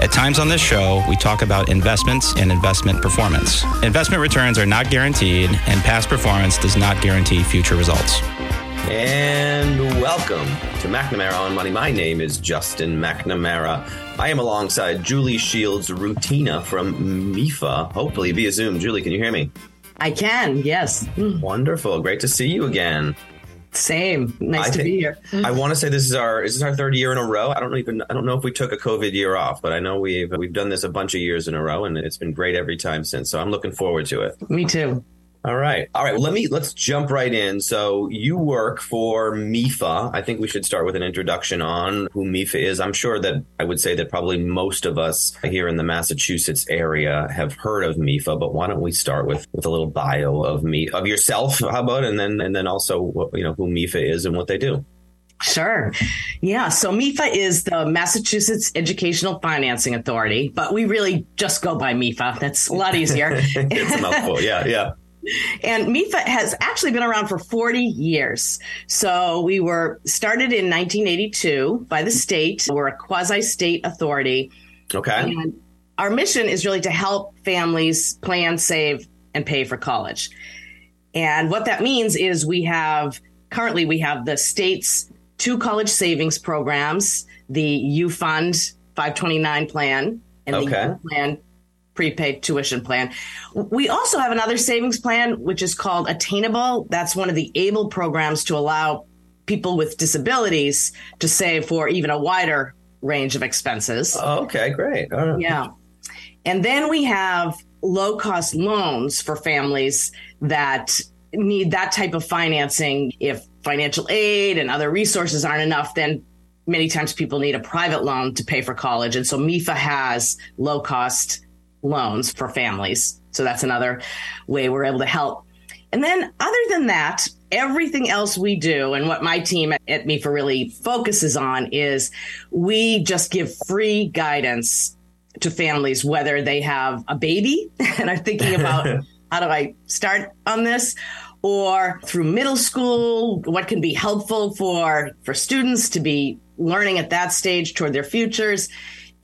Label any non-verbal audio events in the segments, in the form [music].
At times on this show, we talk about investments and investment performance. Investment returns are not guaranteed, and past performance does not guarantee future results. And welcome to McNamara on Money. My name is Justin McNamara. I am alongside Julie Shields Rutina from MEFA, hopefully via Zoom. Julie, can you hear me? I can, yes. Hmm. Wonderful. Great to see you again. Same. Nice I to think- be here. I want to say this is our is this our third year in a row. I don't even I don't know if we took a COVID year off, but I know we've we've done this a bunch of years in a row, and it's been great every time since. So I'm looking forward to it. Me too. All right. All right. Well, let me let's jump right in. So you work for MEFA. I think we should start with an introduction on who MEFA is. I'm sure that I would say that probably most of us here in the Massachusetts area have heard of MEFA, but why don't we start with with a little bio of me of yourself? How about and then and then also what, you know who MEFA is and what they do. Sure. Yeah. So MEFA is the Massachusetts Educational Financing Authority, but we really just go by MEFA. That's a lot easier. [laughs] it's a mouthful. Yeah. Yeah. And MEFA has actually been around for 40 years. So we were started in 1982 by the state. We're a quasi state authority. Okay. And our mission is really to help families plan, save, and pay for college. And what that means is we have currently we have the state's two college savings programs, the U Fund 529 plan and the Okay. U Plan prepaid tuition plan. We also have another savings plan which is called Attainable. That's one of the ABLE programs to allow people with disabilities to save for even a wider range of expenses. Oh, okay. Great. Right. Yeah. And then we have low cost loans for families that need that type of financing. If financial aid and other resources aren't enough, then many times people need a private loan to pay for college. And so MEFA has low cost loans for families. So that's another way we're able to help. And then, other than that, everything else we do and what my team at, at MEFA really focuses on is we just give free guidance to families, whether they have a baby [laughs] and are thinking [laughs] about how do I start on this, or through middle school, what can be helpful for for students to be learning at that stage toward their futures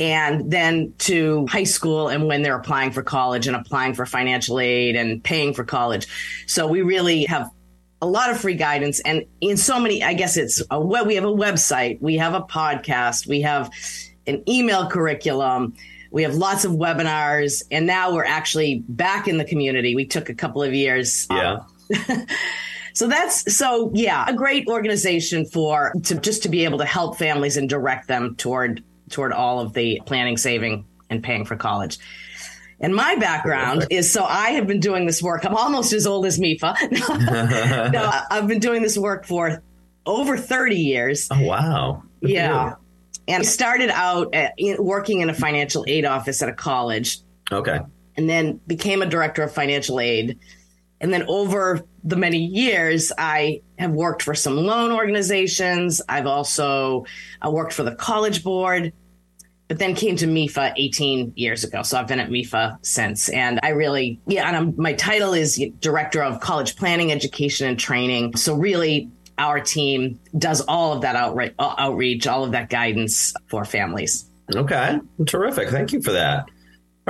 and then to high school and when they're applying for college and applying for financial aid and paying for college. So we really have a lot of free guidance and in so many i guess it's a web we have a website we have a podcast we have an email curriculum we have lots of webinars and now we're actually back in the community we took a couple of years Yeah. [laughs] so that's so yeah a great organization for to just to be able to help families and direct them toward toward all of the planning saving and paying for college and my background is so I have been doing this work. I'm almost as old as MEFA. [laughs] [laughs] no, I've been doing this work for over 30 years. Oh wow. Good Yeah. And I started out at, in, working in a financial aid office at a college. Okay. and then became a director of financial aid. And then over the many years, I have worked for some loan organizations. I've also uh, worked for the college board, but then came to MEFA 18 years ago. So I've been at MEFA since. And I really, yeah, and I'm, my title is Director of College Planning, Education, and Training. So really, our team does all of that outreach, all of that guidance for families. Okay, terrific. Thank you for that.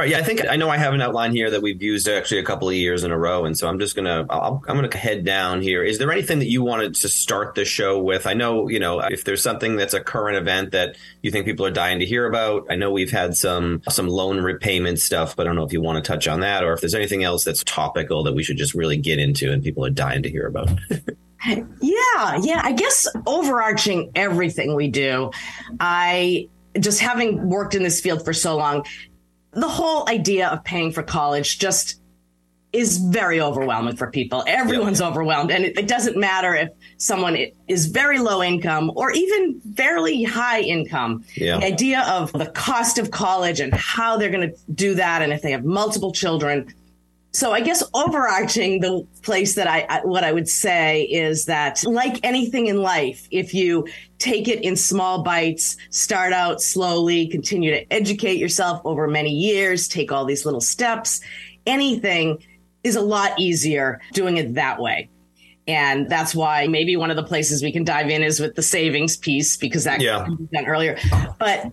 Yeah, I think I know I have an outline here that we've used actually a couple of years in a row, and so I'm just gonna I'll, I'm gonna head down here. Is there anything that you wanted to start the show with? I know you know if there's something that's a current event that you think people are dying to hear about. I know we've had some some loan repayment stuff, but I don't know if you want to touch on that or if there's anything else that's topical that we should just really get into and people are dying to hear about. [laughs] Yeah, yeah. I guess overarching everything we do, I just having worked in this field for so long, the whole idea of paying for college just is very overwhelming for people. Everyone's overwhelmed. And it, it, doesn't matter if someone is very low income or even fairly high income. Yeah. The idea of the cost of college and how they're going to do that, and if they have multiple children. So I guess overarching the place that I, I, what I would say is that like anything in life, if you take it in small bites, start out slowly, continue to educate yourself over many years, take all these little steps, anything is a lot easier doing it that way. And that's why maybe one of the places we can dive in is with the savings piece because that yeah. can be done earlier. But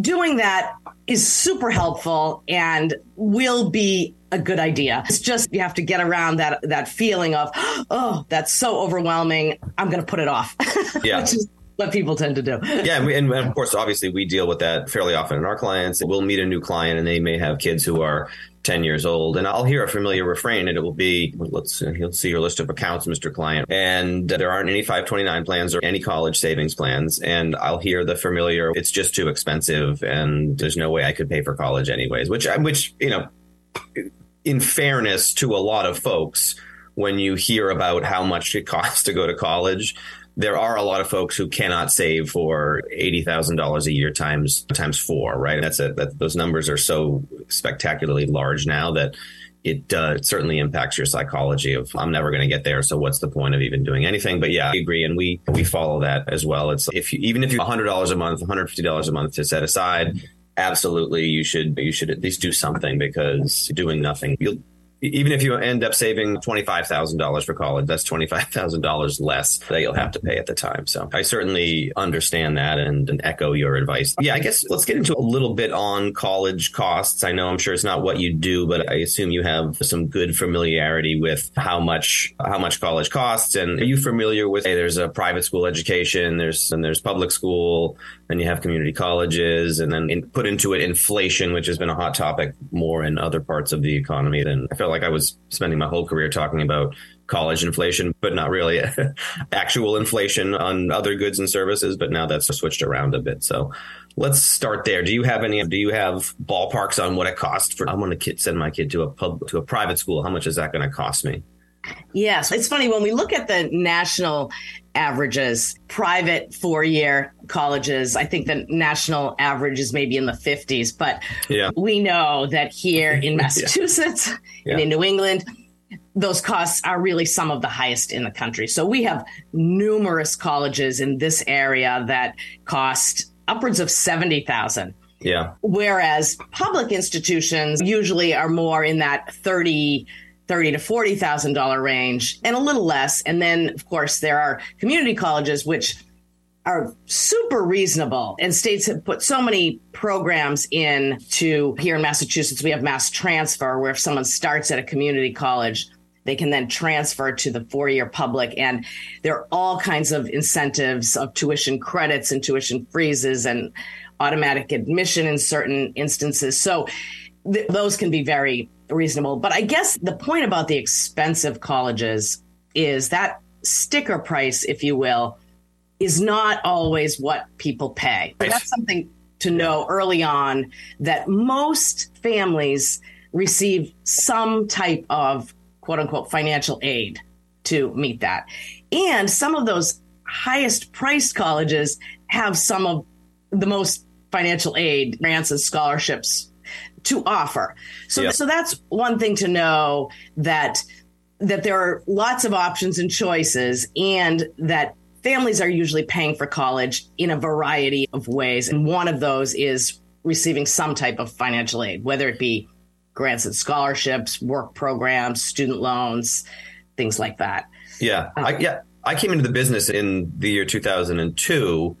doing that is super helpful and will be a good idea. It's just you have to get around that that feeling of, [gasps] oh, that's so overwhelming. I'm going to put it off. [laughs] Yeah. Which is what people tend to do. Yeah, and, we, and, of course, obviously, we deal with that fairly often in our clients. We'll meet a new client, and they may have kids who are 10 years old and I'll hear a familiar refrain and it will be, let's, he'll see your list of accounts, Mr. Client. And there aren't any 529 plans or any college savings plans. And I'll hear the familiar, it's just too expensive and there's no way I could pay for college anyways, which, which, you know, in fairness to a lot of folks, when you hear about how much it costs to go to college, there are a lot of folks who cannot save for eighty thousand dollars a year times times four, right? That's a, that those numbers are so spectacularly large now that it uh, certainly impacts your psychology of I'm never going to get there, so what's the point of even doing anything? But yeah, I agree, and we we follow that as well. It's if you, even if you hundred dollars a month, one hundred fifty dollars a month to set aside, absolutely you should you should at least do something because doing nothing you'll even if you end up saving $25,000 for college, that's $25,000 less that you'll have to pay at the time. So I certainly understand that and, and, echo your advice. Yeah, I guess let's get into a little bit on college costs. I know I'm sure it's not what you do, but I assume you have some good familiarity with how much how much college costs. And are you familiar with hey, there's a private school education, there's and there's public school, and you have community colleges, and then in, put into it inflation, which has been a hot topic more in other parts of the economy than I feel like I was spending my whole career talking about college inflation, but not really [laughs] actual inflation on other goods and services. But now that's switched around a bit. So let's start there. Do you have any? Do you have ballparks on what it costs for? I'm going to send my kid to a pub to a private school. How much is that going to cost me? Yes, it's funny when we look at the national averages, private four year colleges, I think the national average is maybe in the 50s, but yeah. we know that here in [laughs] Massachusetts yeah. And in New England, those costs are really some of the highest in the country. So we have numerous colleges in this area that cost upwards of 70,000. Yeah. Whereas public institutions usually are more in that 30 thirty to forty thousand dollar range, and a little less. And then, of course, there are community colleges which are super reasonable, and states have put so many programs in to here in Massachusetts. We have mass transfer, where if someone starts at a community college, they can then transfer to the four year public. And there are all kinds of incentives of tuition credits and tuition freezes and automatic admission in certain instances. So th- those can be very reasonable. But I guess the point about the expensive colleges is that sticker price, if you will, is not always what people pay. Right. That's something to know early on that most families receive some type of quote unquote financial aid to meet that. And some of those highest priced colleges have some of the most financial aid, grants, and scholarships to offer. So, so that's one thing to know that that there are lots of options and choices, and that families are usually paying for college in a variety of ways. And one of those is receiving some type of financial aid, whether it be grants and scholarships, work programs, student loans, things like that. Yeah, um, I, yeah. I came into the business in the year 2002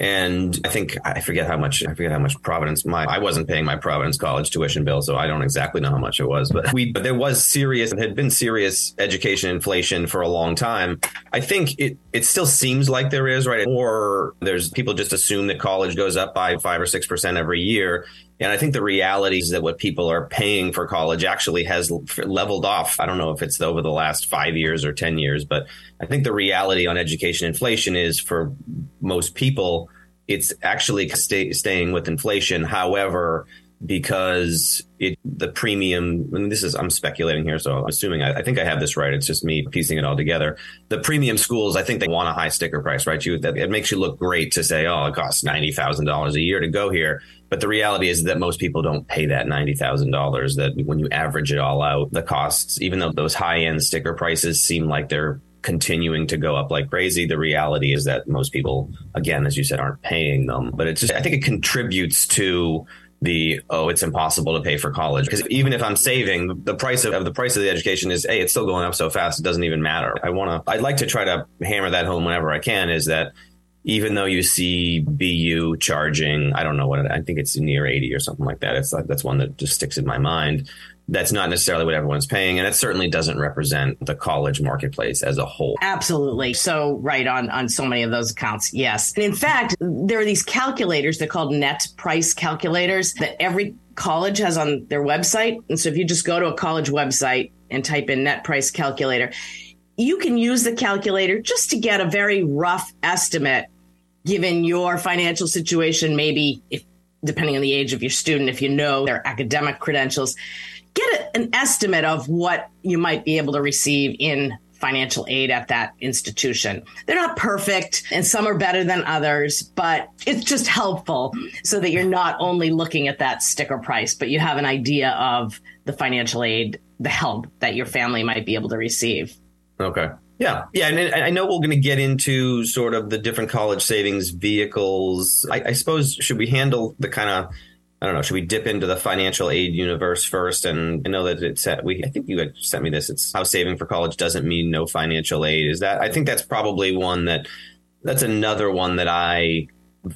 and I think I forget how much I forget how much Providence my I wasn't paying my Providence college tuition bill, so I don't exactly know how much it was. But we but there was serious had been serious education inflation for a long time. I think it it still seems like there is right, or there's people just assume that college goes up by five or six percent every year. And I think the reality is that what people are paying for college actually has leveled off. I don't know if it's over the last five years or 10 years, but I think the reality on education inflation is for most people, it's actually stay, staying with inflation. However, because it the premium. And this is I'm speculating here, so I'm assuming I, I, think I have this right. It's just me piecing it all together. The premium schools, I think they want a high sticker price, right? You that it makes you look great to say, oh, it costs ninety thousand dollars a year to go here. But the reality is that most people don't pay that ninety thousand dollars. That when you average it all out, the costs, even though those high end sticker prices seem like they're continuing to go up like crazy. The reality is that most people, again, as you said, aren't paying them. But it's just, I think it contributes to the oh it's impossible to pay for college because even if i'm saving the price of, of, the price of the education is hey it's still going up so fast it doesn't even matter i want to i'd like to try to hammer that home whenever i can is that even though you see bu charging i don't know what i think it's near 80 or something like that it's like that's one that just sticks in my mind that's not necessarily what everyone's paying and it certainly doesn't represent the college marketplace as a whole. Absolutely. So right on on so many of those accounts yes. And in fact there are these calculators they're called net price calculators that every college has on their website. And so if you just go to a college website and type in net price calculator you can use the calculator just to get a very rough estimate given your financial situation maybe if depending on the age of your student if you know their academic credentials get an estimate of what you might be able to receive in financial aid at that institution. They're not perfect and some are better than others, but it's just helpful so that you're not only looking at that sticker price, but you have an idea of the financial aid, the help that your family might be able to receive. Okay. Yeah. Yeah. And I know we're going to get into sort of the different college savings vehicles. I, I suppose, should we handle the kind of I don't know. Should we dip into the financial aid universe first? And I know that it's at, we. I think you sent me this. It's how saving for college doesn't mean no financial aid. Is that? I think that's probably one that. That's another one that I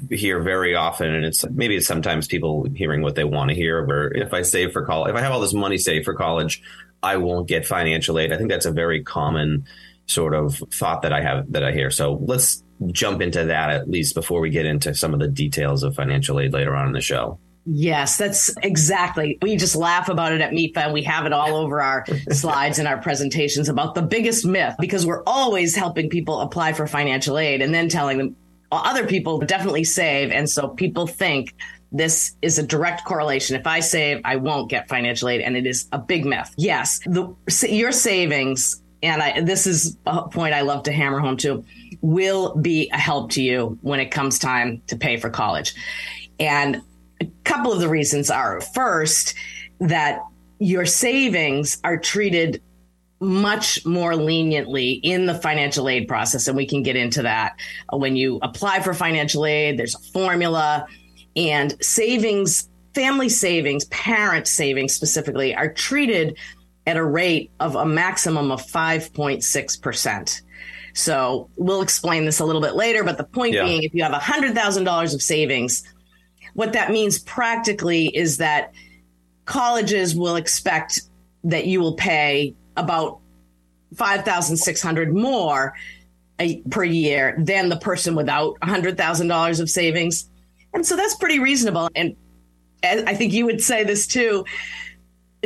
hear very often, and it's maybe it's sometimes people hearing what they want to hear. Where if I save for college, if I have all this money saved for college, I won't get financial aid. I think that's a very common sort of thought that I have that I hear. So let's jump into that at least before we get into some of the details of financial aid later on in the show. Yes, that's exactly. We just laugh about it at MEFA and we have it all over our [laughs] slides and our presentations about the biggest myth because we're always helping people apply for financial aid and then telling them other people definitely save. And so people think this is a direct correlation. If I save, I won't get financial aid. And it is a big myth. Yes, the, your savings, and I, this is a point I love to hammer home too, will be a help to you when it comes time to pay for college. And a couple of the reasons are first, that your savings are treated much more leniently in the financial aid process. And we can get into that. Uh, when you apply for financial aid, there's a formula and savings, family savings, parent savings specifically, are treated at a rate of a maximum of 5.6%. So we'll explain this a little bit later. But the point yeah. being, if you have $100,000 of savings, what that means practically is that colleges will expect that you will pay about 5600 more a, per year than the person without $100,000 of savings. And so that's pretty reasonable. And I think you would say this too.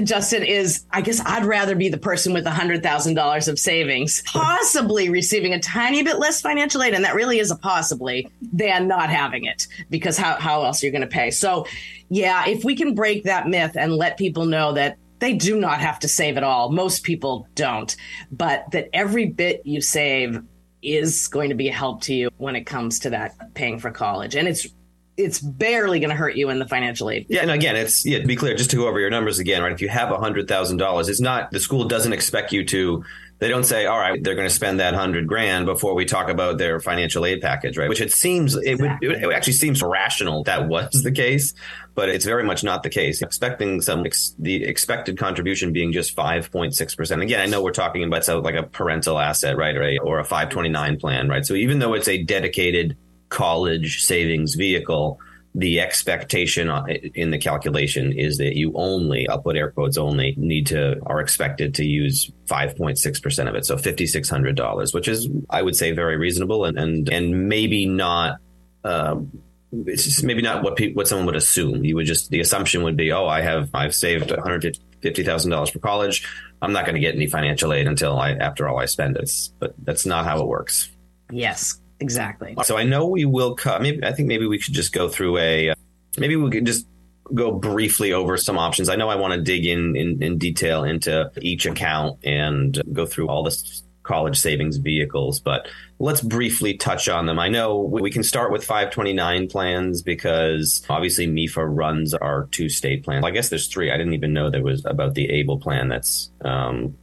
Justin, is I guess I'd rather be the person with $100,000 of savings, possibly receiving a tiny bit less financial aid. And that really is a possibly than not having it because how, how else are you going to pay? So, yeah, if we can break that myth and let people know that they do not have to save at all, most people don't, but that every bit you save is going to be a help to you when it comes to that paying for college. And it's it's barely going to hurt you in the financial aid. Yeah, and again, it's yeah. To be clear, just to go over your numbers again, right? If you have hundred thousand dollars, it's not the school doesn't expect you to. They don't say, "All right, they're going to spend that hundred grand before we talk about their financial aid package," right? Which it seems exactly. it would it actually seems rational that was the case, but it's very much not the case. Expecting some ex, the expected contribution being just five point six percent. Again, I know we're talking about so like a parental asset, right, right, or a five twenty nine plan, right? So even though it's a dedicated college savings vehicle, the expectation in the calculation is that you only, I'll put air quotes only, need to, are expected to use 5.6% of it. So $5,600, which is, I would say, very reasonable and, and, and maybe not, um, it's just maybe not what people, what someone would assume. You would just, the assumption would be, oh, I have, I've saved $150,000 for college. I'm not going to get any financial aid until I, after all I spend it. But that's not how it works. Yes, Exactly. So I know we will cut. Maybe I think maybe we should just go through a. Uh, maybe we could just go briefly over some options. I know I want to dig in, in, in detail into each account and go through all the college savings vehicles, but let's briefly touch on them. I know we can start with 529 plans because obviously MEFA runs our two state plans. I guess there's three. I didn't even know there was about the ABLE plan that's um,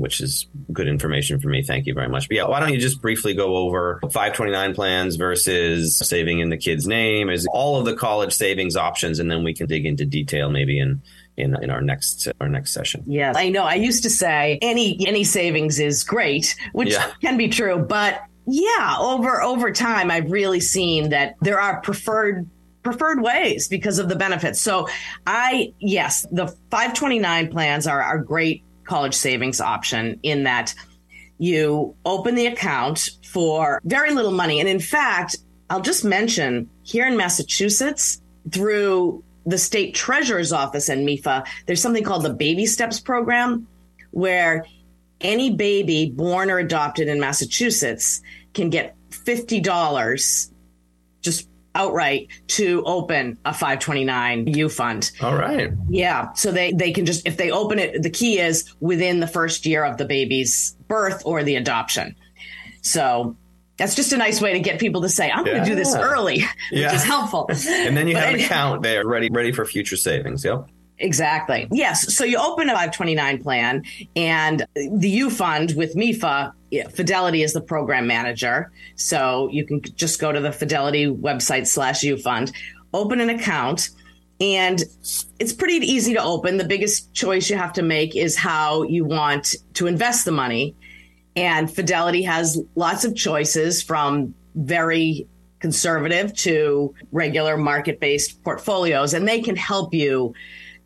which is good information for me. Thank you very much. But yeah, why don't you just briefly go over 529 plans versus saving in the kid's name is all of the college savings options. And then we can dig into detail maybe in, in, in our next our next session. Yes, I know. I used to say any any savings is great, which yeah. can be true, but yeah, over over time, I've really seen that there are preferred preferred ways because of the benefits. So I yes, the 529 plans are are great college savings option in that you open the account for very little money. And in fact, I'll just mention here in Massachusetts, through the state treasurer's office and MEFA, there's something called the Baby Steps program, where any baby born or adopted in Massachusetts can get $50 just outright to open a 529 U fund. All right. Yeah. So they, they can just, if they open it, the key is within the first year of the baby's birth or the adoption. So that's just a nice way to get people to say, I'm yeah. going to do this early, [laughs] which yeah. is helpful. and then you but have an account there ready, ready for future savings. Yep. Exactly. Yes. So you open a 529 plan and the U fund with MEFA, Fidelity is the program manager. So you can just go to the Fidelity website slash U fund, open an account, and it's pretty easy to open. The biggest choice you have to make is how you want to invest the money. And Fidelity has lots of choices from very conservative to regular market based portfolios, and they can help you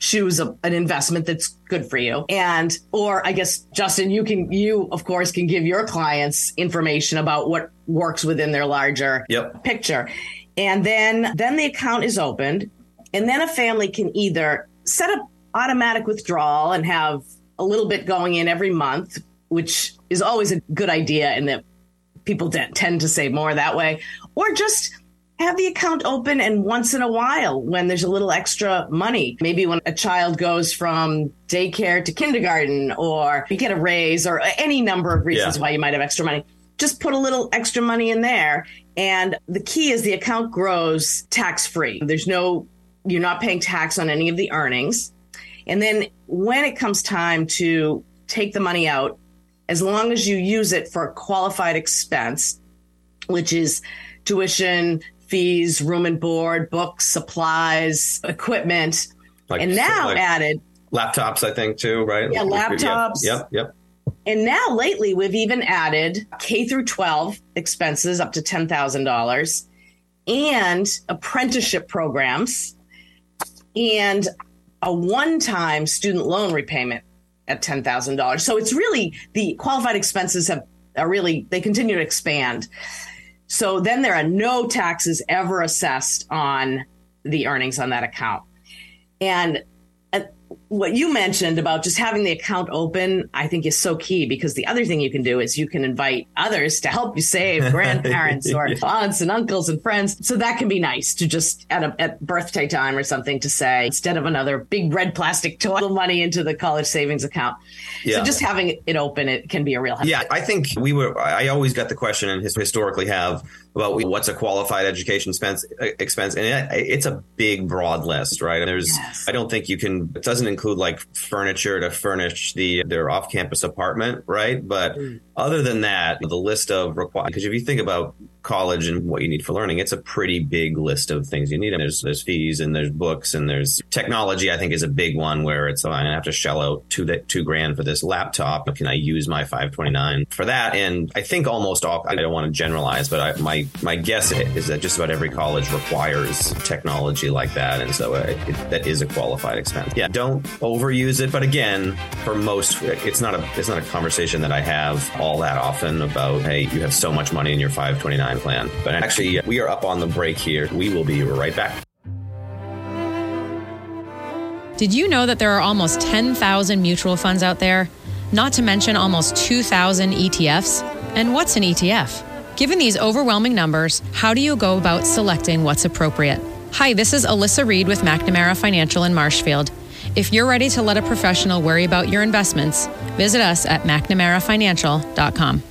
choose a, an investment that's good for you. And, or I guess, Justin, you can, you of course can give your clients information about what works within their larger yep. picture. And then, then the account is opened and then a family can either set up automatic withdrawal and have a little bit going in every month, which is always a good idea and that people tend to save more that way, or just have the account open and once in a while when there's a little extra money. Maybe when a child goes from daycare to kindergarten or you get a raise or any number of reasons yeah. why you might have extra money. Just put a little extra money in there. And the key is the account grows tax free there's no you're not paying tax on any of the earnings. And then when it comes time to take the money out as long as you use it for a qualified expense which is tuition fees, room and board, books, supplies, equipment, like, and now like added laptops. I think too, right? Yeah, laptops. Yep, yep. And now lately, we've even added K through 12 expenses up to ten thousand dollars, and apprenticeship programs, and a one-time student loan repayment at ten thousand dollars. So it's really the qualified expenses have are really they continue to expand. So then there are no taxes ever assessed on the earnings on that account. And what you mentioned about just having the account open, I think is so key because the other thing you can do is you can invite others to help you save [laughs] grandparents or aunts and uncles and friends. So that can be nice to just at a at birthday time or something to say instead of another big red plastic toy money into the college savings account. Yeah. So just having it open, it can be a real help. Yeah, I think we were. I always got the question and historically have about what's a qualified education expense, expense, and it, it's a big, broad list, right? And there's, yes. I don't think you can. It doesn't include like furniture to furnish the their off-campus apartment, right? But mm. other than that, the list of required because if you think about college and what you need for learning, it's a pretty big list of things you need. And there's there's fees and there's books and there's technology. I think is a big one where it's oh, I have to shell out two that two grand for this laptop. Can I use my 529 for that? And I think almost all. I don't want to generalize, but I, my my guess is that just about every college requires technology like that, and so it, it, that is a qualified expense. Yeah, don't overuse it. But again, for most, it's not a it's not a conversation that I have all that often about hey, you have so much money in your 529 plan. But actually, we are up on the break here. We will be right back. Did you know that there are almost 10,000 mutual funds out there? Not to mention almost 2,000 ETFs? And what's an ETF? Given these overwhelming numbers, how do you go about selecting what's appropriate? Hi, this is Alyssa Reed with McNamara Financial in Marshfield. If you're ready to let a professional worry about your investments, visit us at McNamaraFinancial.com.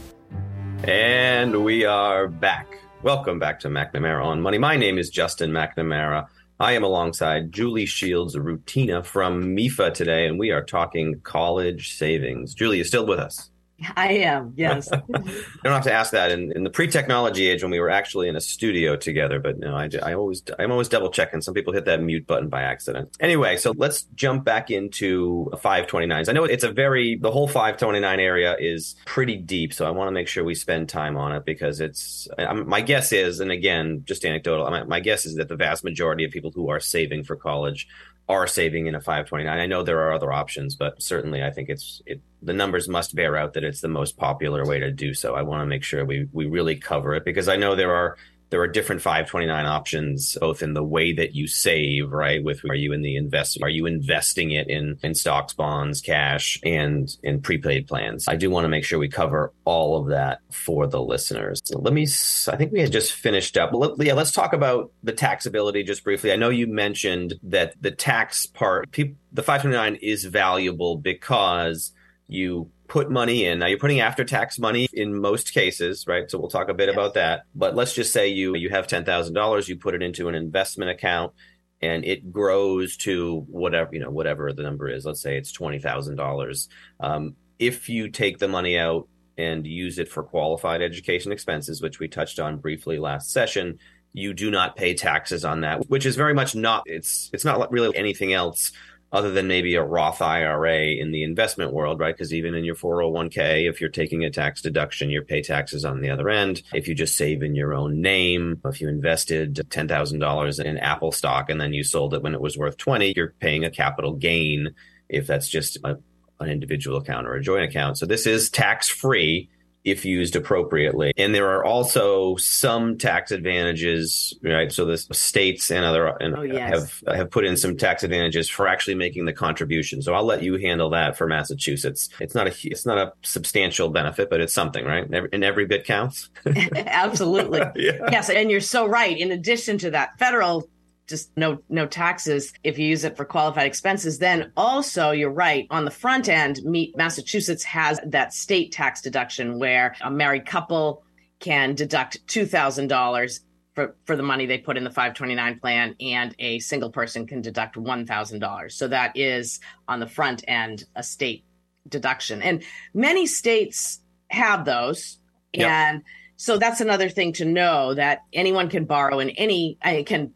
And we are back. Welcome back to McNamara on Money. My name is Justin McNamara. I am alongside Julie Shields Rutina from MEFA today, and we are talking college savings. Julie, you still with us? [laughs] I am, yes. [laughs] I don't have to ask that in, in the pre-technology age when we were actually in a studio together, but no, I, I always I'm always double checking. Some people hit that mute button by accident. Anyway, so let's jump back into 529s. I know it's a very the whole 529 area is pretty deep, so I want to make sure we spend time on it because it's my guess is, and again, just anecdotal. My, my guess is that the vast majority of people who are saving for college are saving in a 529. I know there are other options, but certainly I think it's it the numbers must bear out that it's the most popular way to do so. I want to make sure we we really cover it because I know there are there are different 529 options both in the way that you save right with are you in the invest are you investing it in in stocks bonds cash and in prepaid plans? I do want to make sure we cover all of that for the listeners. So let me i think we had just finished up. Let, yeah let's talk about the taxability just briefly. I know you mentioned that the tax part the 529 is valuable because you put money in. Now you're putting after tax money in most cases, right? So we'll talk a bit yes. about that. But let's just say you you have $10,000, you put it into an investment account and it grows to whatever, you know, whatever the number is. Let's say it's $20,000. Um, if you take the money out and use it for qualified education expenses, which we touched on briefly last session, you do not pay taxes on that, which is very much not it's it's not really anything else other than maybe a Roth IRA in the investment world, right? Because even in your 401k, if you're taking a tax deduction, you pay taxes on the other end. If you just save in your own name, if you invested $10,000 in Apple stock and then you sold it when it was worth 20, you're paying a capital gain if that's just a, an individual account or a joint account. So this is tax free if used appropriately. And there are also some tax advantages, right? So the states and other and oh, yes. have have put in some tax advantages for actually making the contribution. So I'll let you handle that for Massachusetts. It's not a it's not a substantial benefit, but it's something, right? And every bit counts. [laughs] Absolutely. [laughs] yeah. Yes, and you're so right. In addition to that, federal just no no taxes if you use it for qualified expenses then also you're right on the front end meet massachusetts has that state tax deduction where a married couple can deduct $2000 for, for the money they put in the 529 plan and a single person can deduct $1000 so that is on the front end a state deduction. And many states have those. Yep. and so that's another thing to know that anyone can borrow in any I can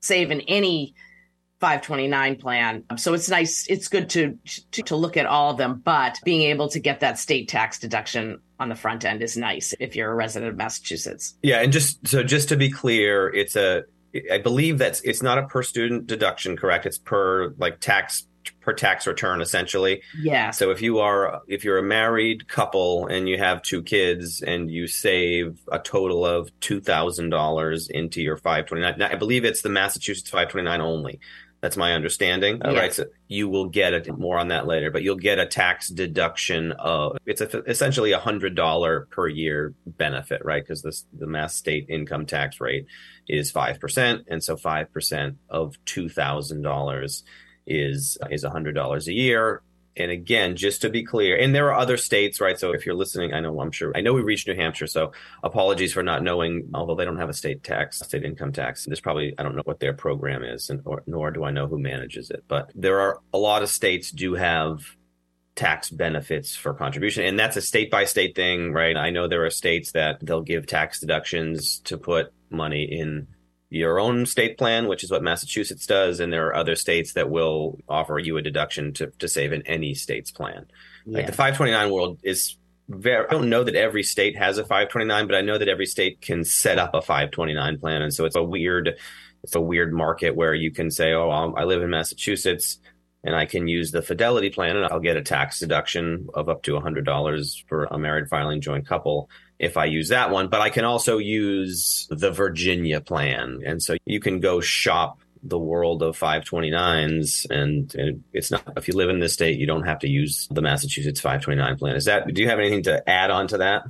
save in any 529 plan. So it's nice. It's good to, to, to look at all of them, but being able to get that state tax deduction on the front end is nice if you're a resident of Massachusetts. Yeah, and just so just to be clear, it's a I believe that's it's not a per student deduction, correct? It's per like tax per tax return essentially. Yeah. So if you are if you're a married couple and you have two kids and you save a total of two thousand dollars into your five twenty nine, I believe it's the Massachusetts five twenty nine only. That's my understanding. Yes. Right. So you will get it more on that later, but you'll get a tax deduction of it's a, essentially a hundred dollar per year benefit, right? Because this the mass state income tax rate is five percent, and so five percent of two thousand dollars is is a hundred dollars a year. And again, just to be clear, and there are other states, right? So if you're listening, I know I'm sure I know we reached New Hampshire, so apologies for not knowing. Although they don't have a state tax, state income tax, there's probably I don't know what their program is, and or, nor do I know who manages it. But there are a lot of states do have tax benefits for contribution. And that's a state by state thing, right? I know there are states that they'll give tax deductions to put money in your own state plan, which is what Massachusetts does, and there are other states that will offer you a deduction to, to save in any state's plan. Yeah. Like the 529 world is very, I don't know that every state has a 529, but I know that every state can set up a 529 plan. And so it's a weird, it's a weird market where you can say, oh, i live in Massachusetts and I can use the fidelity plan and I'll get a tax deduction of up to $100 for a married filing joint couple if I use that one, but I can also use the Virginia plan. And so you can go shop the world of 529s and it's not if you live in this state you don't have to use the Massachusetts 529 plan. Is that do you have anything to add on to that?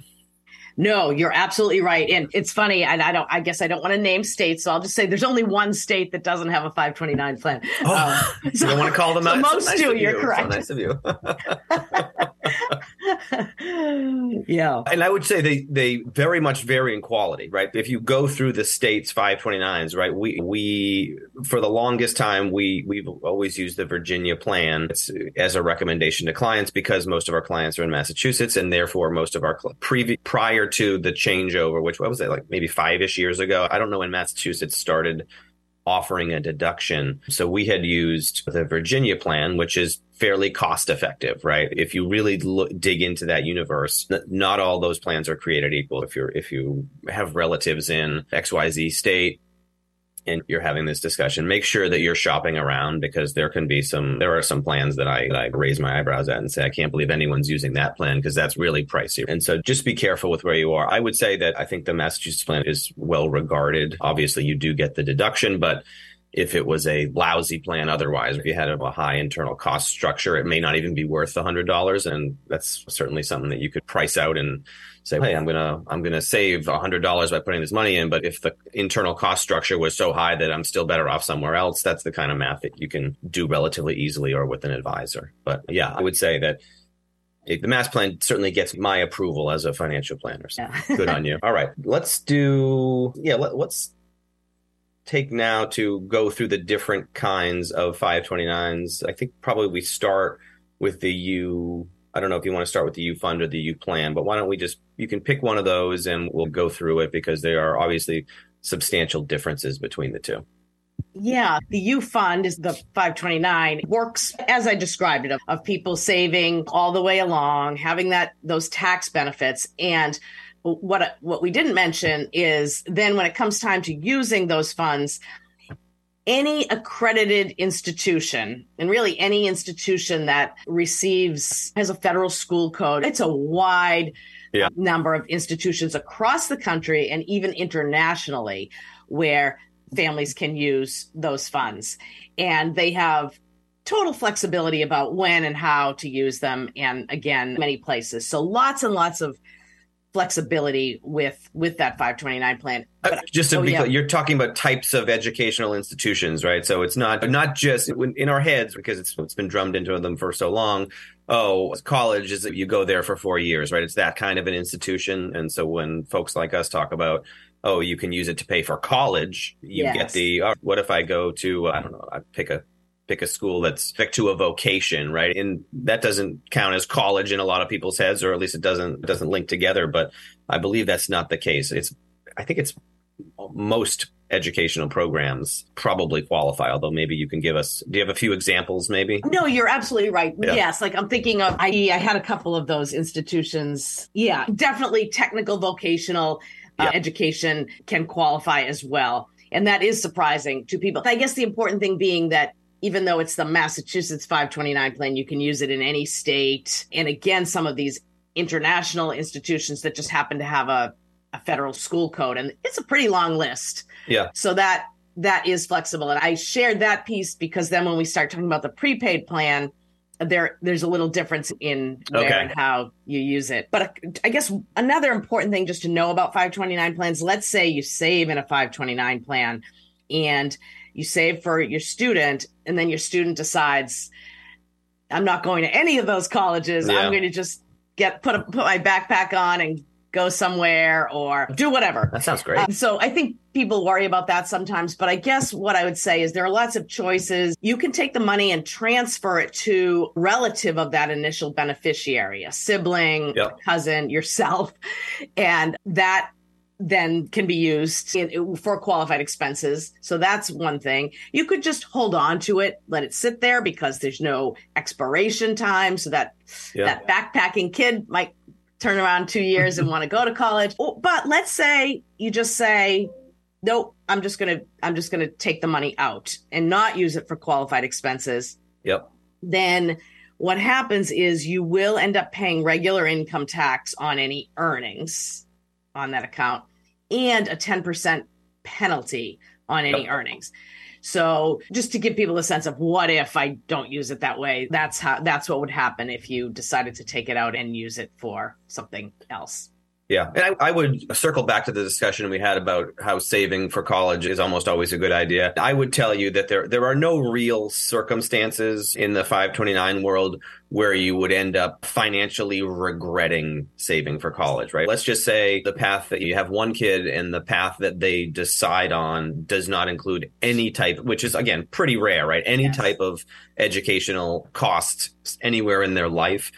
No, you're absolutely right. And it's funny, and I don't I guess I don't want to name states, so I'll just say there's only one state that doesn't have a 529 plan. Oh, um, so, you don't want to call them so out. Most nice do, you're you. correct. So nice of you. [laughs] [laughs] yeah. And I would say they they very much vary in quality, right? If you go through the states 529s, right? We we for the longest time we we've always used the Virginia plan as a recommendation to clients because most of our clients are in Massachusetts and therefore most of our pre- prior to the changeover, which what was it like maybe 5ish years ago. I don't know when Massachusetts started offering a deduction. So we had used the Virginia plan, which is fairly cost effective, right? If you really look, dig into that universe, not all those plans are created equal. If you're, if you have relatives in XYZ state, and you're having this discussion, make sure that you're shopping around because there can be some, there are some plans that I, that I raise my eyebrows at and say, I can't believe anyone's using that plan because that's really pricey. And so just be careful with where you are. I would say that I think the Massachusetts plan is well regarded. Obviously, you do get the deduction, but if it was a lousy plan otherwise, if you had a high internal cost structure, it may not even be worth the hundred dollars. And that's certainly something that you could price out and say, Hey, oh, I'm going to, I'm going to save a hundred dollars by putting this money in. But if the internal cost structure was so high that I'm still better off somewhere else, that's the kind of math that you can do relatively easily or with an advisor. But yeah, I would say that the mass plan certainly gets my approval as a financial planner. So yeah. good on you. [laughs] All right. Let's do, yeah, let, us take now to go through the different kinds of 529s, I think probably we start with the U. I don't know if you want to start with the U fund or the U plan, but why don't we just, you can pick one of those and we'll go through it because there are obviously substantial differences between the two. Yeah, the U fund is the 529 works as I described it of, of people saving all the way along, having that those tax benefits and what what we didn't mention is then when it comes time to using those funds any accredited institution and really any institution that receives has a federal school code it's a wide yeah. number of institutions across the country and even internationally where families can use those funds and they have total flexibility about when and how to use them and again many places so lots and lots of flexibility with with that 529 plan. Uh, just to oh, be yeah. clear, you're talking about types of educational institutions, right? So it's not not just in our heads because it's it's been drummed into them for so long. Oh, college is that you go there for four years, right? It's that kind of an institution. And so when folks like us talk about oh, you can use it to pay for college. You yes. get the, oh, what if I go to, I don't know, I pick a pick a school that's pick to a vocation, right? And that doesn't count as college in a lot of people's heads, or at least it doesn't doesn't link together. But I believe that's not the case. It's I think it's most educational programs probably qualify although maybe you can give us do you have a few examples maybe no you're absolutely right yeah. yes like i'm thinking of I, I had a couple of those institutions yeah definitely technical vocational uh, yeah. education can qualify as well and that is surprising to people i guess the important thing being that even though it's the Massachusetts 529 plan, you can use it in any state. And again, some of these international institutions that just happen to have a, a federal school code, and it's a pretty long list. Yeah. So that that is flexible. And I shared that piece because then when we start talking about the prepaid plan, there there's a little difference in where okay. and how you use it. But I guess another important thing just to know about 529 plans, let's say you save in a 529 plan and you save for your student and then your student decides i'm not going to any of those colleges yeah. i'm going to just get put a, put my backpack on and go somewhere or do whatever that sounds great um, so i think people worry about that sometimes but i guess what i would say is there are lots of choices you can take the money and transfer it to relative of that initial beneficiary a sibling yep. a cousin yourself and that then can be used in, for qualified expenses. So that's one thing. You could just hold on to it, let it sit there because there's no expiration time. So that yeah. that backpacking kid might turn around two years and [laughs] want to go to college. Oh, but let's say you just say, nope, I'm just gonna I'm just gonna take the money out and not use it for qualified expenses. Yep. Then what happens is you will end up paying regular income tax on any earnings on that account and a 10% penalty on any yep. earnings. So just to give people a sense of what if I don't use it that way, that's how that's what would happen if you decided to take it out and use it for something else. Yeah. And I, I, would circle back to the discussion we had about how saving for college is almost always a good idea. I would tell you that there, there are no real circumstances in the 529 world where you would end up financially regretting saving for college, right? Let's just say the path that you have one kid and the path that they decide on does not include any type, which is again pretty rare, right? Any yes. type of educational costs anywhere in their life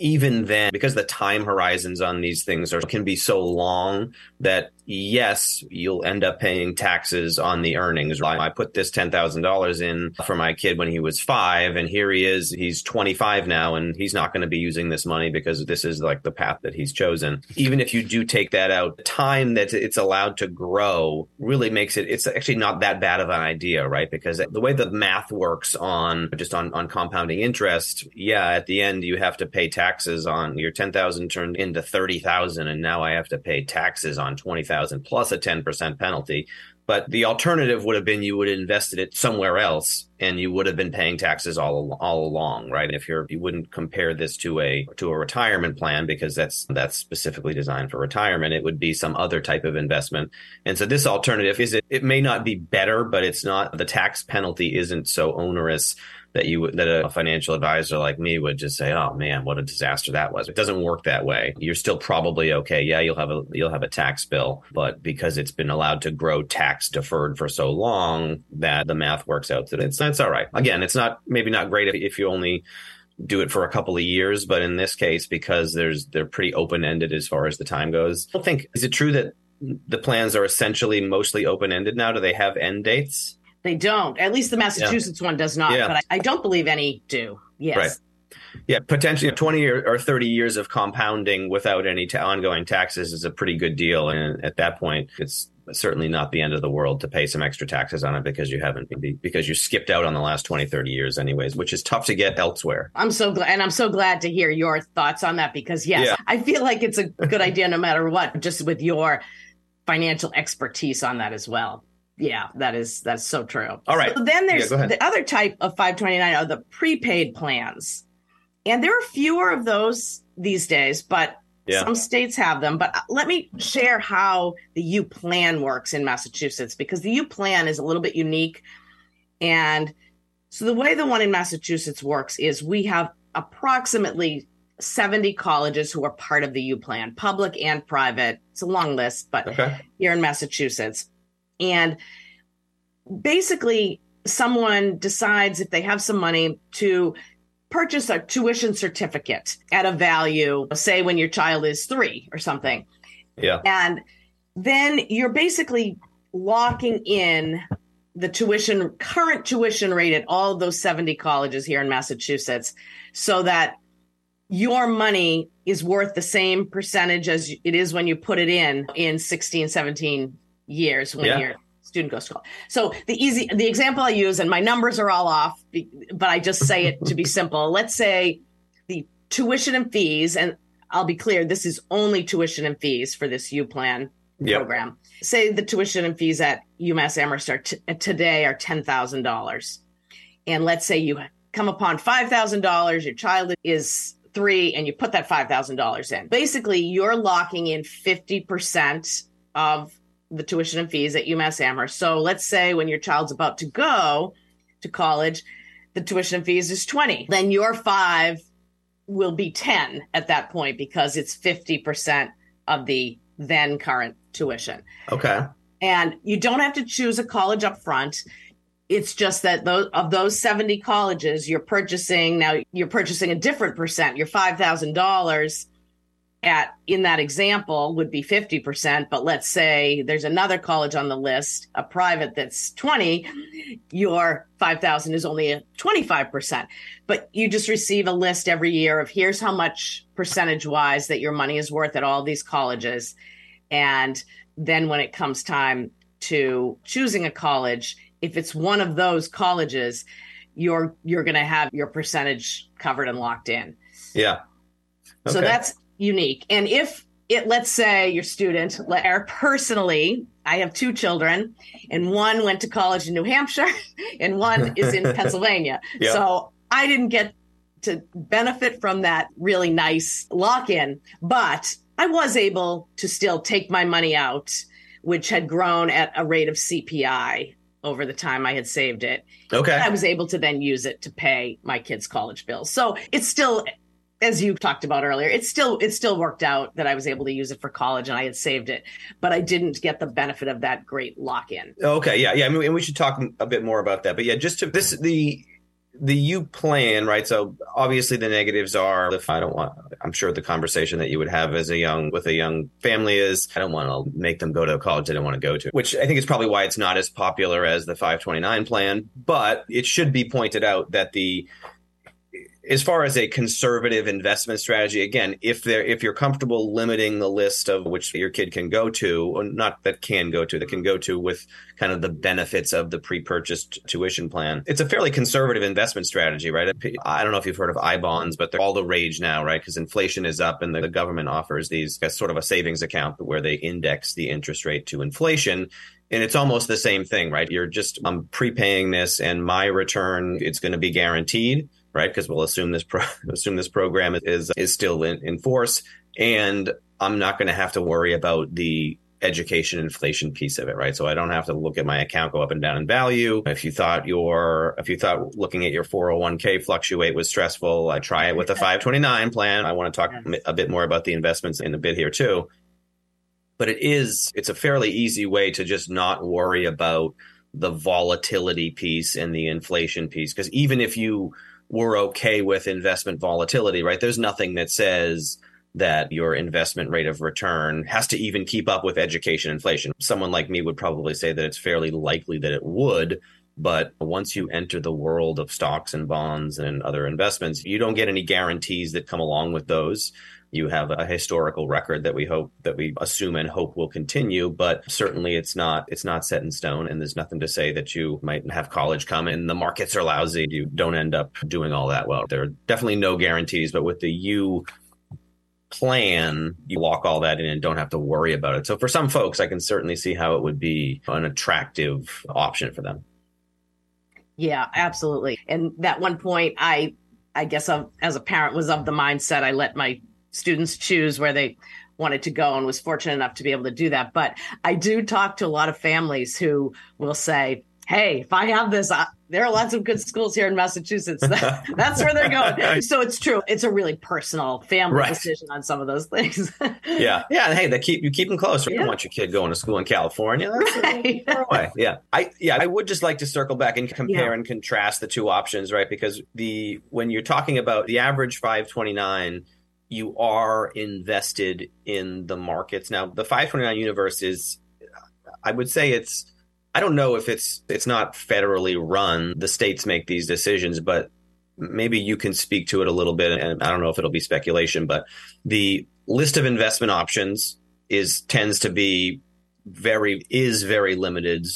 even then, because the time horizons on these things are can be so long that yes, you'll end up paying taxes on the earnings. I put this $10,000 in for my kid when he was five, and here he is. He's 25 now, and he's not going to be using this money because this is like the path that he's chosen. Even if you do take that out, time that it's allowed to grow really makes it, it's actually not that bad of an idea, right? Because the way the math works on just on, on compounding interest, yeah, at the end, you have to pay taxes on your 10,000 turned into 30,000, and now I have to pay taxes on 20,000 thousand plus a ten percent penalty. But the alternative would have been you would have invested it somewhere else, and you would have been paying taxes all all along, right? If you're you wouldn't compare this to a to a retirement plan because that's that's specifically designed for retirement. It would be some other type of investment. And so this alternative is it it may not be better, but it's not the tax penalty isn't so onerous that you that a financial advisor like me would just say, "Oh man, what a disaster that was." It doesn't work that way. You're still probably okay. Yeah, you'll have a you'll have a tax bill, but because it's been allowed to grow tax deferred for so long, that the math works out that it's that's all right. Again, it's not maybe not great if, if you only do it for a couple of years, but in this case, because there's they're pretty open ended as far as the time goes. I think is it true that the plans are essentially mostly open ended now? Do they have end dates? They don't. At least the Massachusetts yeah. one does not. Yeah. But I, I, don't believe any do. Yes. Right. Yeah, potentially 20 or 30 years of compounding without any ongoing taxes is a pretty good deal. And at that point, it's certainly not the end of the world to pay some extra taxes on it because you haven't because you skipped out on the last 20 30 years anyways which is tough to get elsewhere i'm so glad and i'm so glad to hear your thoughts on that because yes yeah. i feel like it's a good idea no matter what just with your financial expertise on that as well yeah, that is that's so true. All right. So then there's yeah, the other type of 529 are the prepaid plans. And there are fewer of those these days, but yeah. some states have them. But uh, let me share how the U plan works in Massachusetts because the U plan is a little bit unique. And so the way the one in Massachusetts works is we have approximately 70 colleges who are part of the U plan, public and private. It's a long list, but okay. here in Massachusetts. And basically, someone decides if they have some money to purchase a tuition certificate at a value, say when your child is three or something. Yeah. And then you're basically locking in the tuition, current tuition rate at all those 70 colleges here in Massachusetts so that your money is worth the same percentage as it is when you put it in in 16, 17 years when yeah. your student goes to college. So the easy, the example I use, and my numbers are all off, but I just say it to be [laughs] simple. Let's say the tuition and fees, and I'll be clear, this is only tuition and fees for this U plan yep. program. Say the tuition and fees at UMass Amherst are t- uh, today are ten thousand dollars, and let's say you come upon five thousand dollars, your child is three, and you put that five thousand dollars in. Basically, you're locking in fifty percent of the tuition and fees at UMass Amherst. So let's say when your child's about to go to college, the tuition and fees is 20. Then your five will be 10 at that point because it's 50% of the then current tuition. Okay. And you don't have to choose a college up front. It's just that those of those 70 colleges you're purchasing now you're purchasing a different percent. Your $5,000 at in that example would be 50% but let's say there's another college on the list a private that's 20 your 5000 is only a 25% but you just receive a list every year of here's how much percentage wise that your money is worth at all these colleges. And then when it comes time to choosing a college if it's one of those colleges you're you're going to have your percentage covered and locked in. Yeah. Okay. So that's unique. And if it, let's say your student, or personally, I have two children, and one went to college in New Hampshire, [laughs] and one is in [laughs] Pennsylvania. Yeah. So I didn't get to benefit from that really nice lock in, but I was able to still take my money out, which had grown at a rate of CPI over the time I had saved it. Okay. I was able to then use it to pay my kids' college bills. So it's still as you talked about earlier, it still it still worked out that I was able to use it for college and I had saved it, but I didn't get the benefit of that great lock in. Okay, yeah, yeah. I mean, and we should talk a bit more about that. But yeah, just to this the the U plan, right? So obviously the negatives are if I don't want I'm sure the conversation that you would have as a young with a young family is I don't want to make them go to a college they don't want to go to, which I think is probably why it's not as popular as the 529 plan, but it should be pointed out that the as far as a conservative investment strategy, again, if if you're comfortable limiting the list of which your kid can go to, not that can go to, that can go to with kind of the benefits of the pre-purchased tuition plan, it's a fairly conservative investment strategy, right? I don't know if you've heard of I bonds, but they're all the rage now, right? Because inflation is up, and the government offers these as sort of a savings account where they index the interest rate to inflation. And it's almost the same thing, right? You're just I'm prepaying this, and my return it's going to be guaranteed right? Because we'll assume this pro- [laughs] assume this program is is still in, in force, and I'm not going to have to worry about the education inflation piece of it, right? So I don't have to look at my account go up and down in value. If you thought your if you thought looking at your 401k fluctuate was stressful, I try it with a 529 plan. I want to talk a bit more about the investments in a bit here too. But it is it's a fairly easy way to just not worry about the volatility piece and the inflation piece because even if you we're okay with investment volatility, right? There's nothing that says that your investment rate of return has to even keep up with education inflation. Someone like me would probably say that it's fairly likely that it would. But once you enter the world of stocks and bonds and other investments, you don't get any guarantees that come along with those you have a historical record that we hope that we assume and hope will continue but certainly it's not it's not set in stone and there's nothing to say that you might have college come and the markets are lousy. You don't end up doing all that well. There are definitely no guarantees but with the U plan you lock all that in and don't have to worry about it. So for some folks i can certainly see how it would be an attractive option for them. Yeah absolutely. And that one point i I guess as a parent was of the mindset I let my students choose where they wanted to go and was fortunate enough to be able to do that. But I do talk to a lot of families who will say, Hey, if I have this, I, there are lots of good schools here in Massachusetts. That, [laughs] that's where they're going. [laughs] So it's true. It's a really personal family right. decision on some of those things. [laughs] yeah, yeah. And hey, they keep you keep them close. You don't want your kid going to school in California. Right. Away. Yeah, I yeah. I would just like to circle back and compare yeah. and contrast the two options, right? Because the when you're talking about the average 529 you are invested in the markets. Now, the 529 universe is, I would say it's, I don't know if it's it's not federally run. The states make these decisions, but maybe you can speak to it a little bit. And I don't know if it'll be speculation, but the list of investment options is tends to be very is very limited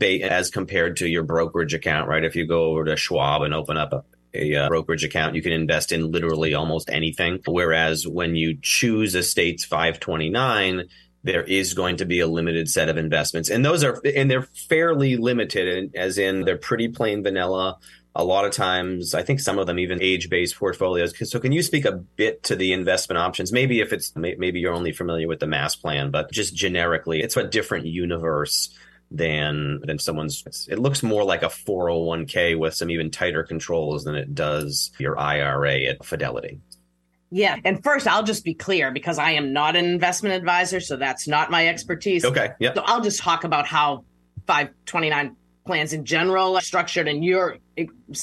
as compared to your brokerage account, right? If you go over to Schwab and open up a uh, brokerage account, you can invest in literally almost anything. Whereas when you choose a state's 529, there is going to be a limited set of investments. And those are, and they're fairly limited, as in they're pretty plain vanilla. A lot of times, I think some of them even age based portfolios. So, can you speak a bit to the investment options? Maybe if it's, maybe you're only familiar with the mass plan, but just generically, it's a different universe than than someone's it looks more like a 401k with some even tighter controls than it does your IRA at Fidelity. Yeah. And first, I'll just be clear because I am not an investment advisor. So that's not my expertise. Okay. Yeah. So I'll just talk about how 529 plans in general are structured. And your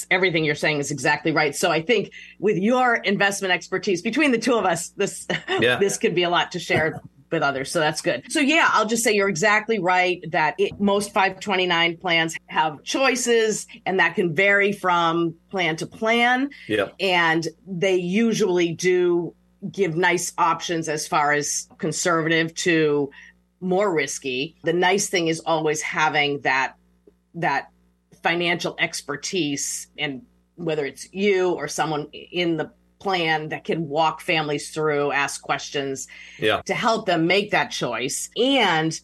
everything you're saying is exactly right. So I think with your investment expertise between the two of us, this, yeah. this could be a lot to share with others. So that's good. So yeah, I'll just say you're exactly right that it, most 529 plans have choices and that can vary from plan to plan. Yeah. And they usually do give nice options as far as conservative to more risky. The nice thing is always having that that financial expertise and whether it's you or someone in the plan that can walk families through, ask questions yeah. to help them make that choice. And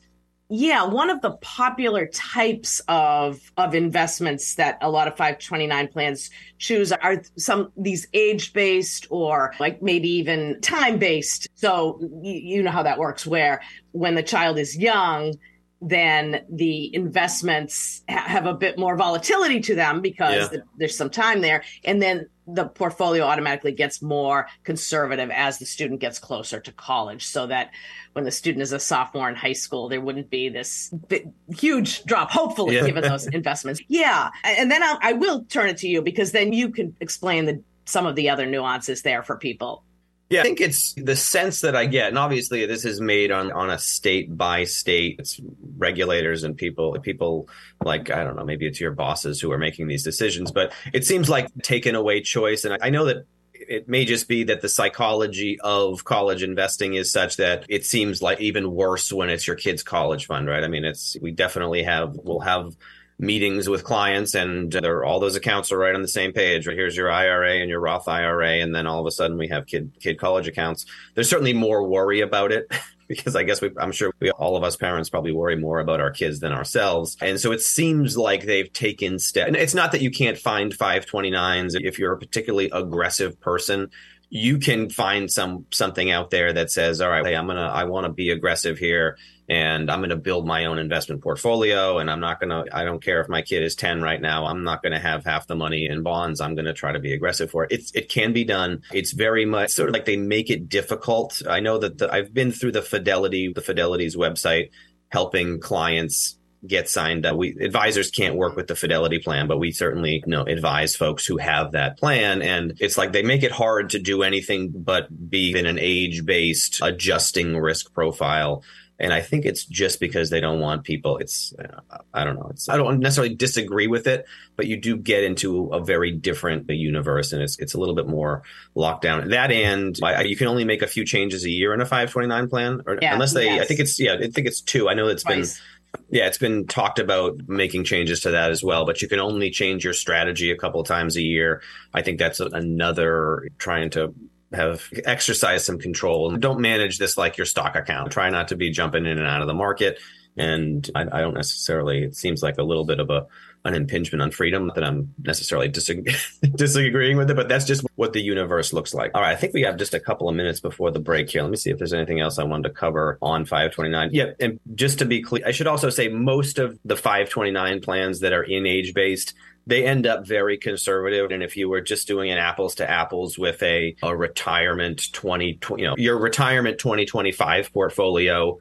Yeah, one of the popular types of of investments that a lot of 529 plans choose are some these age based or like maybe even time based. So you, you know how that works where when the child is young, then the investments ha- have a bit more volatility to them because yeah. there's some time there and then the portfolio automatically gets more conservative as the student gets closer to college so that when the student is a sophomore in high school there wouldn't be this big, huge drop hopefully yeah. given those [laughs] investments yeah and then I'll, I will turn it to you because then you can explain the some of the other nuances there for people yeah, I think it's the sense that I get, and obviously this is made on on a state by state. It's regulators and people, people like I don't know, maybe it's your bosses who are making these decisions, but it seems like taken away choice. And I know that it may just be that the psychology of college investing is such that it seems like even worse when it's your kid's college fund, right? I mean, it's we definitely have we'll have meetings with clients and uh, all those accounts are right on the same page. Right here's your IRA and your Roth IRA, and then all of a sudden we have kid kid college accounts. There's certainly more worry about it. [laughs] because I guess we, I'm sure we, all of us parents probably worry more about our kids than ourselves. And so it seems like they've taken steps. And it's not that you can't find 529s if you're a particularly aggressive person you can find some something out there that says, all right, hey, I'm gonna I want to be aggressive here and I'm gonna build my own investment portfolio and I'm not gonna I don't care if my kid is 10 right now, I'm not gonna have half the money in bonds. I'm gonna try to be aggressive for it. It's it can be done. It's very much sort of like they make it difficult. I know that the, I've been through the Fidelity, the Fidelity's website helping clients get signed up. We advisors can't work with the fidelity plan, but we certainly you know advise folks who have that plan. And it's like they make it hard to do anything but be in an age based adjusting risk profile. And I think it's just because they don't want people. It's uh, I don't know. It's I don't necessarily disagree with it, but you do get into a very different universe, and it's it's a little bit more locked down. That and you can only make a few changes a year in a 529 plan, or yeah, unless they. Yes. I think it's yeah. I think it's two. I know it's Twice. been yeah, it's been talked about making changes to that as well, but you can only change your strategy a couple times a year. I think that's another trying to have exercise some control and don't manage this like your stock account. Try not to be jumping in and out of the market. And I, I don't necessarily, it seems like a little bit of a an impingement on freedom. That I'm necessarily [laughs] disagreeing with it, but that's just what the universe looks like. All right, I think we have just a couple of minutes before the break here. Let me see if there's anything else I wanted to cover on 529. Yeah, and just to be clear, I should also say most of the 529 plans that are in age based they end up very conservative. And if you were just doing an apples to apples with a, a retirement 20, you know, your retirement 2025 portfolio,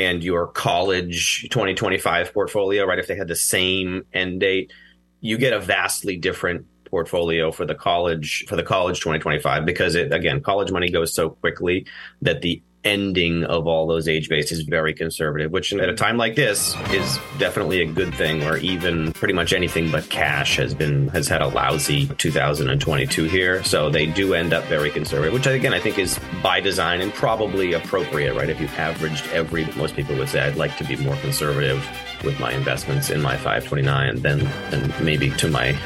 and your college 2025 portfolio, right? If they had the same end date, you get a vastly different portfolio for the college for the college 2025 because it again college money goes so quickly that the ending of all those age based is very conservative, which at a time like this is definitely a good thing. Where even pretty much anything but cash has been has had a lousy 2022 here, so they do end up very conservative, which again I think is by design and probably appropriate, right? If you averaged every, most people would say I'd like to be more conservative with my investments in my 529 than than maybe to my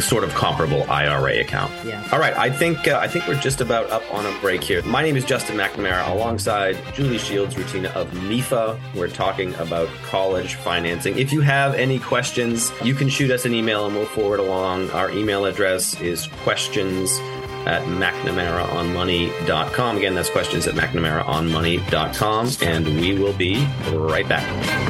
sort of comparable IRA account. Yeah. All right, I think uh, I think we're just about up on a break here. My name is Justin McNamara, alongside Julie Shields, Rutina of MEFA. We're talking about college financing. If you have any questions, you can shoot us an email and we'll forward along. Our email address is questions at McNamaraOnMoney.com. Again, that's questions at McNamaraOnMoney.com. And we will be right back.